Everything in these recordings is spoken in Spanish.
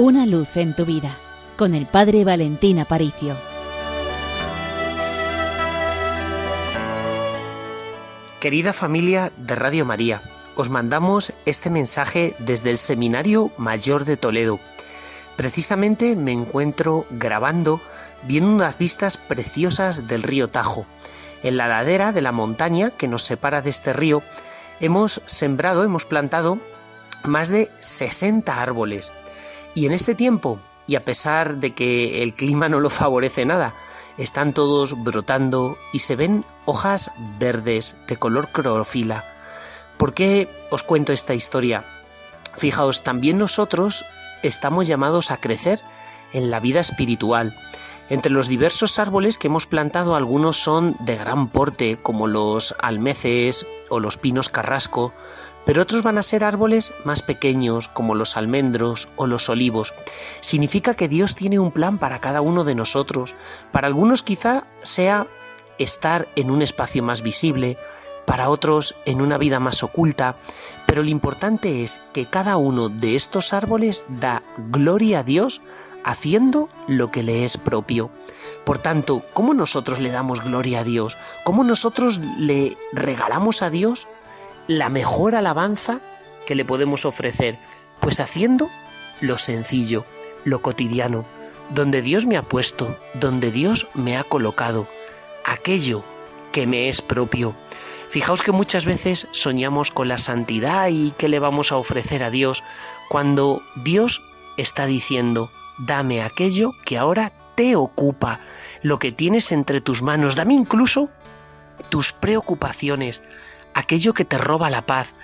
Una luz en tu vida con el Padre Valentín Aparicio. Querida familia de Radio María, os mandamos este mensaje desde el Seminario Mayor de Toledo. Precisamente me encuentro grabando viendo unas vistas preciosas del río Tajo. En la ladera de la montaña que nos separa de este río hemos sembrado, hemos plantado más de 60 árboles. Y en este tiempo, y a pesar de que el clima no lo favorece nada, están todos brotando y se ven hojas verdes de color clorofila. ¿Por qué os cuento esta historia? Fijaos, también nosotros estamos llamados a crecer en la vida espiritual. Entre los diversos árboles que hemos plantado, algunos son de gran porte, como los almeces o los pinos carrasco, pero otros van a ser árboles más pequeños, como los almendros o los olivos. Significa que Dios tiene un plan para cada uno de nosotros. Para algunos quizá sea estar en un espacio más visible, para otros en una vida más oculta, pero lo importante es que cada uno de estos árboles da gloria a Dios haciendo lo que le es propio. Por tanto, ¿cómo nosotros le damos gloria a Dios? ¿Cómo nosotros le regalamos a Dios la mejor alabanza que le podemos ofrecer? Pues haciendo lo sencillo, lo cotidiano, donde Dios me ha puesto, donde Dios me ha colocado, aquello que me es propio. Fijaos que muchas veces soñamos con la santidad y qué le vamos a ofrecer a Dios cuando Dios está diciendo, dame aquello que ahora te ocupa, lo que tienes entre tus manos, dame incluso tus preocupaciones, aquello que te roba la paz.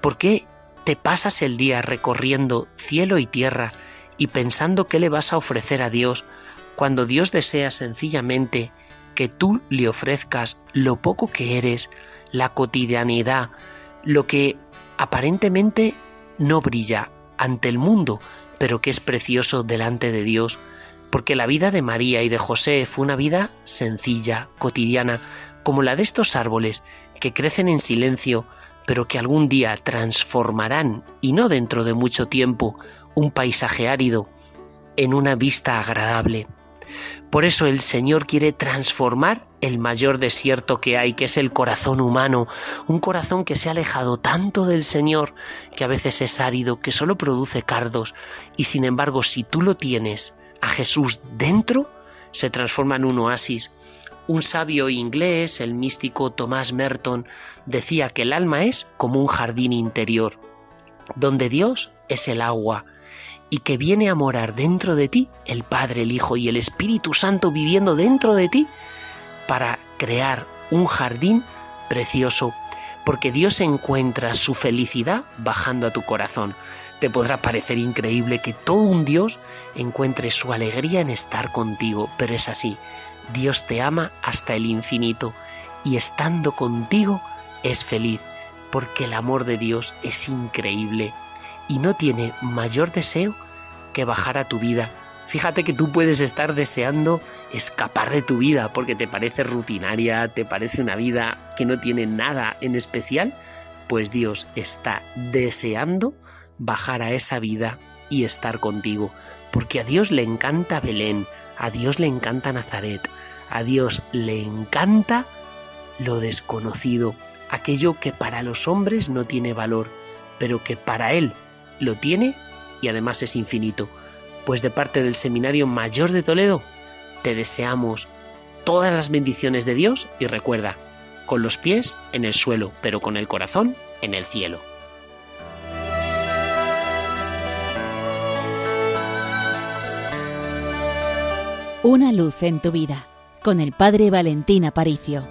¿Por qué te pasas el día recorriendo cielo y tierra y pensando qué le vas a ofrecer a Dios cuando Dios desea sencillamente que tú le ofrezcas lo poco que eres, la cotidianidad, lo que aparentemente no brilla ante el mundo, pero que es precioso delante de Dios? Porque la vida de María y de José fue una vida sencilla, cotidiana, como la de estos árboles que crecen en silencio, pero que algún día transformarán, y no dentro de mucho tiempo, un paisaje árido en una vista agradable. Por eso el Señor quiere transformar el mayor desierto que hay, que es el corazón humano, un corazón que se ha alejado tanto del Señor, que a veces es árido, que solo produce cardos, y sin embargo si tú lo tienes a Jesús dentro, se transforma en un oasis, un sabio inglés, el místico Thomas Merton, decía que el alma es como un jardín interior, donde Dios es el agua, y que viene a morar dentro de ti el Padre, el Hijo y el Espíritu Santo viviendo dentro de ti para crear un jardín precioso, porque Dios encuentra su felicidad bajando a tu corazón. Te podrá parecer increíble que todo un Dios encuentre su alegría en estar contigo, pero es así. Dios te ama hasta el infinito y estando contigo es feliz, porque el amor de Dios es increíble y no tiene mayor deseo que bajar a tu vida. Fíjate que tú puedes estar deseando escapar de tu vida porque te parece rutinaria, te parece una vida que no tiene nada en especial, pues Dios está deseando bajar a esa vida y estar contigo, porque a Dios le encanta Belén, a Dios le encanta Nazaret, a Dios le encanta lo desconocido, aquello que para los hombres no tiene valor, pero que para Él lo tiene y además es infinito. Pues de parte del Seminario Mayor de Toledo, te deseamos todas las bendiciones de Dios y recuerda, con los pies en el suelo, pero con el corazón en el cielo. Una luz en tu vida con el Padre Valentín Aparicio.